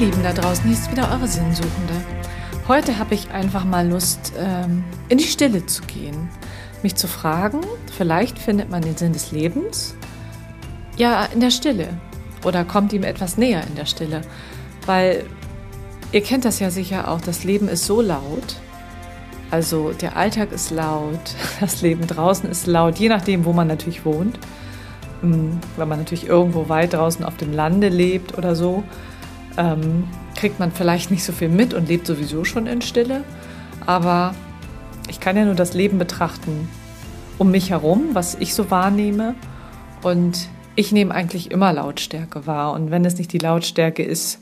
Lieben da draußen, hier ist wieder eure Sinnsuchende. Heute habe ich einfach mal Lust, ähm, in die Stille zu gehen. Mich zu fragen, vielleicht findet man den Sinn des Lebens ja in der Stille oder kommt ihm etwas näher in der Stille. Weil ihr kennt das ja sicher auch, das Leben ist so laut. Also der Alltag ist laut, das Leben draußen ist laut, je nachdem, wo man natürlich wohnt. Hm, wenn man natürlich irgendwo weit draußen auf dem Lande lebt oder so, ähm, kriegt man vielleicht nicht so viel mit und lebt sowieso schon in Stille. Aber ich kann ja nur das Leben betrachten um mich herum, was ich so wahrnehme. Und ich nehme eigentlich immer Lautstärke wahr. Und wenn es nicht die Lautstärke ist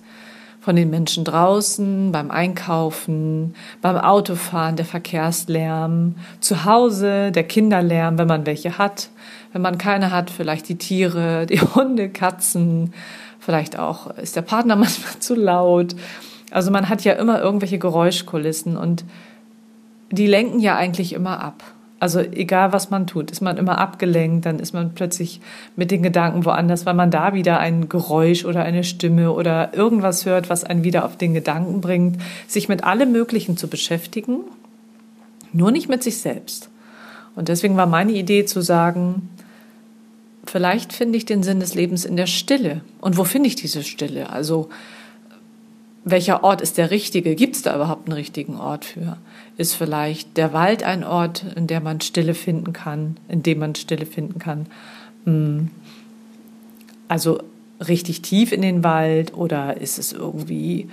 von den Menschen draußen, beim Einkaufen, beim Autofahren, der Verkehrslärm, zu Hause, der Kinderlärm, wenn man welche hat, wenn man keine hat, vielleicht die Tiere, die Hunde, Katzen, vielleicht auch ist der Partner manchmal zu laut. Also man hat ja immer irgendwelche Geräuschkulissen und die lenken ja eigentlich immer ab. Also egal, was man tut, ist man immer abgelenkt, dann ist man plötzlich mit den Gedanken woanders, weil man da wieder ein Geräusch oder eine Stimme oder irgendwas hört, was einen wieder auf den Gedanken bringt, sich mit allem Möglichen zu beschäftigen, nur nicht mit sich selbst. Und deswegen war meine Idee zu sagen, vielleicht finde ich den Sinn des Lebens in der Stille. Und wo finde ich diese Stille? Also welcher Ort ist der richtige? Gibt es da überhaupt einen richtigen Ort für? Ist vielleicht der Wald ein Ort, in dem man Stille finden kann, in dem man Stille finden kann? Hm. Also richtig tief in den Wald oder ist es irgendwie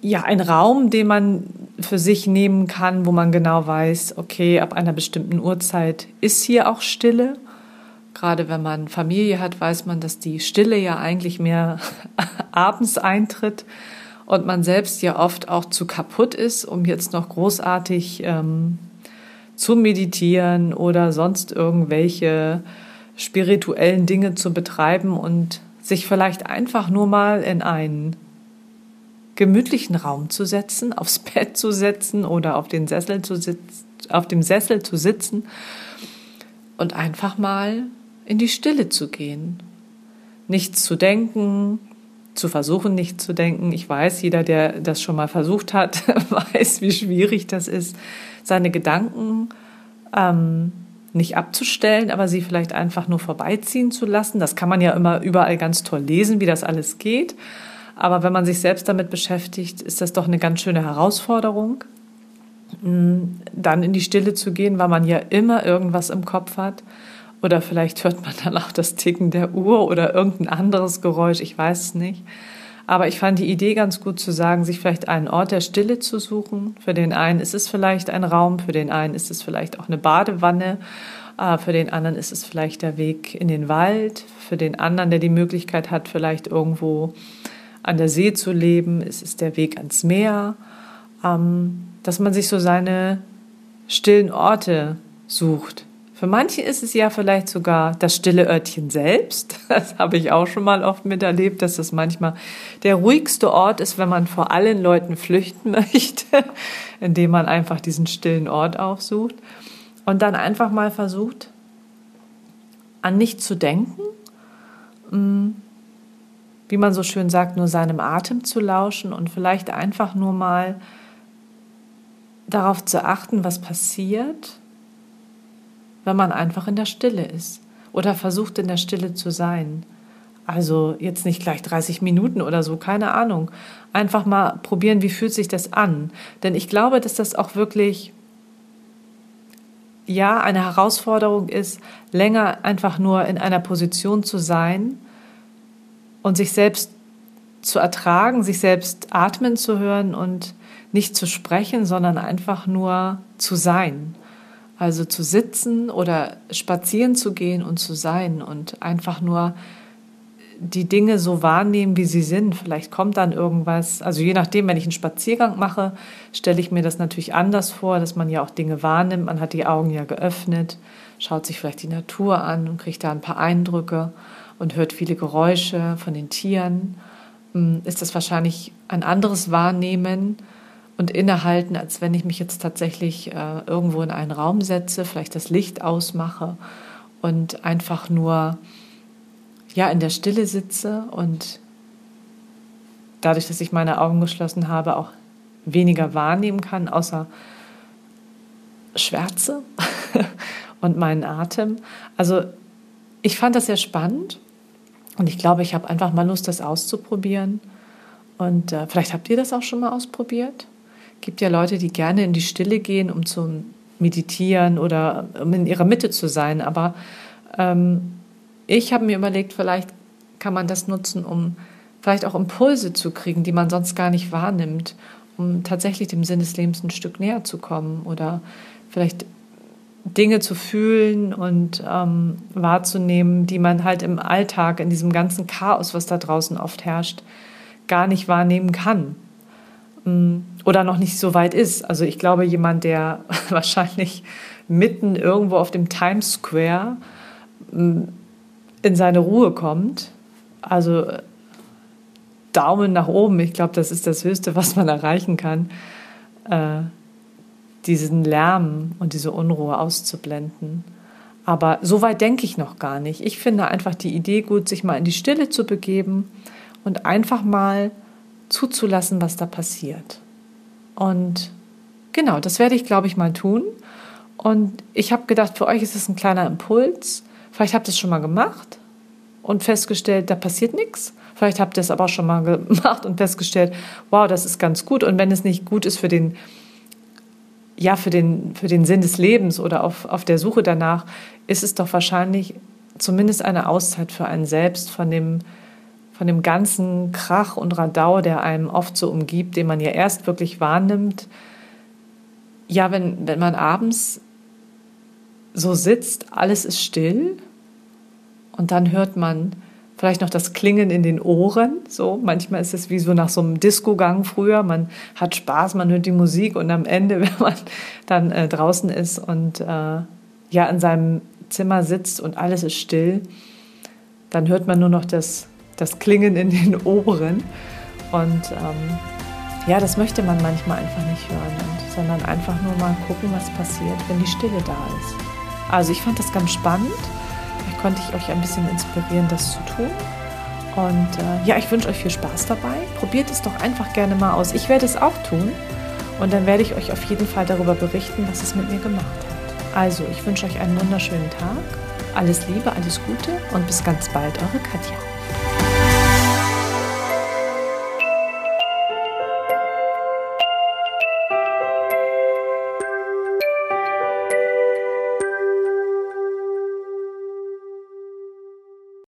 ja ein Raum, den man für sich nehmen kann, wo man genau weiß, okay, ab einer bestimmten Uhrzeit ist hier auch Stille Gerade wenn man Familie hat, weiß man, dass die Stille ja eigentlich mehr abends eintritt und man selbst ja oft auch zu kaputt ist, um jetzt noch großartig ähm, zu meditieren oder sonst irgendwelche spirituellen Dinge zu betreiben und sich vielleicht einfach nur mal in einen gemütlichen Raum zu setzen, aufs Bett zu setzen oder auf den Sessel zu sitzen, auf dem Sessel zu sitzen und einfach mal in die Stille zu gehen. Nichts zu denken, zu versuchen, nicht zu denken. Ich weiß, jeder, der das schon mal versucht hat, weiß, wie schwierig das ist, seine Gedanken ähm, nicht abzustellen, aber sie vielleicht einfach nur vorbeiziehen zu lassen. Das kann man ja immer überall ganz toll lesen, wie das alles geht. Aber wenn man sich selbst damit beschäftigt, ist das doch eine ganz schöne Herausforderung, dann in die Stille zu gehen, weil man ja immer irgendwas im Kopf hat oder vielleicht hört man dann auch das Ticken der Uhr oder irgendein anderes Geräusch, ich weiß es nicht. Aber ich fand die Idee ganz gut zu sagen, sich vielleicht einen Ort der Stille zu suchen. Für den einen ist es vielleicht ein Raum, für den einen ist es vielleicht auch eine Badewanne, äh, für den anderen ist es vielleicht der Weg in den Wald, für den anderen, der die Möglichkeit hat, vielleicht irgendwo an der See zu leben, ist es der Weg ans Meer. Ähm, dass man sich so seine stillen Orte sucht, für manche ist es ja vielleicht sogar das stille Örtchen selbst. Das habe ich auch schon mal oft miterlebt, dass das manchmal der ruhigste Ort ist, wenn man vor allen Leuten flüchten möchte, indem man einfach diesen stillen Ort aufsucht und dann einfach mal versucht, an nichts zu denken, mm, wie man so schön sagt, nur seinem Atem zu lauschen und vielleicht einfach nur mal darauf zu achten, was passiert wenn man einfach in der Stille ist oder versucht in der Stille zu sein. Also jetzt nicht gleich 30 Minuten oder so, keine Ahnung. Einfach mal probieren, wie fühlt sich das an. Denn ich glaube, dass das auch wirklich, ja, eine Herausforderung ist, länger einfach nur in einer Position zu sein und sich selbst zu ertragen, sich selbst atmen zu hören und nicht zu sprechen, sondern einfach nur zu sein. Also zu sitzen oder spazieren zu gehen und zu sein und einfach nur die Dinge so wahrnehmen, wie sie sind. Vielleicht kommt dann irgendwas. Also je nachdem, wenn ich einen Spaziergang mache, stelle ich mir das natürlich anders vor, dass man ja auch Dinge wahrnimmt. Man hat die Augen ja geöffnet, schaut sich vielleicht die Natur an und kriegt da ein paar Eindrücke und hört viele Geräusche von den Tieren. Hm, ist das wahrscheinlich ein anderes Wahrnehmen, und innehalten, als wenn ich mich jetzt tatsächlich äh, irgendwo in einen Raum setze, vielleicht das Licht ausmache und einfach nur ja in der Stille sitze und dadurch, dass ich meine Augen geschlossen habe, auch weniger wahrnehmen kann, außer Schwärze und meinen Atem. Also ich fand das sehr spannend und ich glaube, ich habe einfach mal Lust, das auszuprobieren. Und äh, vielleicht habt ihr das auch schon mal ausprobiert. Gibt ja Leute, die gerne in die Stille gehen, um zu meditieren oder um in ihrer Mitte zu sein. Aber ähm, ich habe mir überlegt, vielleicht kann man das nutzen, um vielleicht auch Impulse zu kriegen, die man sonst gar nicht wahrnimmt, um tatsächlich dem Sinn des Lebens ein Stück näher zu kommen oder vielleicht Dinge zu fühlen und ähm, wahrzunehmen, die man halt im Alltag, in diesem ganzen Chaos, was da draußen oft herrscht, gar nicht wahrnehmen kann oder noch nicht so weit ist. Also ich glaube, jemand, der wahrscheinlich mitten irgendwo auf dem Times Square mm, in seine Ruhe kommt, also Daumen nach oben, ich glaube, das ist das Höchste, was man erreichen kann. Äh, diesen Lärm und diese Unruhe auszublenden. Aber so weit denke ich noch gar nicht. Ich finde einfach die Idee gut, sich mal in die Stille zu begeben und einfach mal zuzulassen, was da passiert. Und genau, das werde ich, glaube ich, mal tun. Und ich habe gedacht, für euch ist es ein kleiner Impuls. Vielleicht habt ihr es schon mal gemacht und festgestellt, da passiert nichts. Vielleicht habt ihr es aber auch schon mal gemacht und festgestellt, wow, das ist ganz gut. Und wenn es nicht gut ist für den ja, für den, für den Sinn des Lebens oder auf, auf der Suche danach, ist es doch wahrscheinlich zumindest eine Auszeit für einen selbst von dem, von dem ganzen Krach und Radau, der einem oft so umgibt, den man ja erst wirklich wahrnimmt. Ja, wenn, wenn man abends so sitzt, alles ist still und dann hört man vielleicht noch das Klingen in den Ohren. So, manchmal ist es wie so nach so einem Disco-Gang früher. Man hat Spaß, man hört die Musik und am Ende, wenn man dann äh, draußen ist und äh, ja in seinem Zimmer sitzt und alles ist still, dann hört man nur noch das, das Klingen in den Ohren. Und ähm, ja, das möchte man manchmal einfach nicht hören, und, sondern einfach nur mal gucken, was passiert, wenn die Stille da ist. Also ich fand das ganz spannend konnte ich euch ein bisschen inspirieren, das zu tun. Und äh, ja, ich wünsche euch viel Spaß dabei. Probiert es doch einfach gerne mal aus. Ich werde es auch tun. Und dann werde ich euch auf jeden Fall darüber berichten, was es mit mir gemacht hat. Also, ich wünsche euch einen wunderschönen Tag. Alles Liebe, alles Gute und bis ganz bald, eure Katja.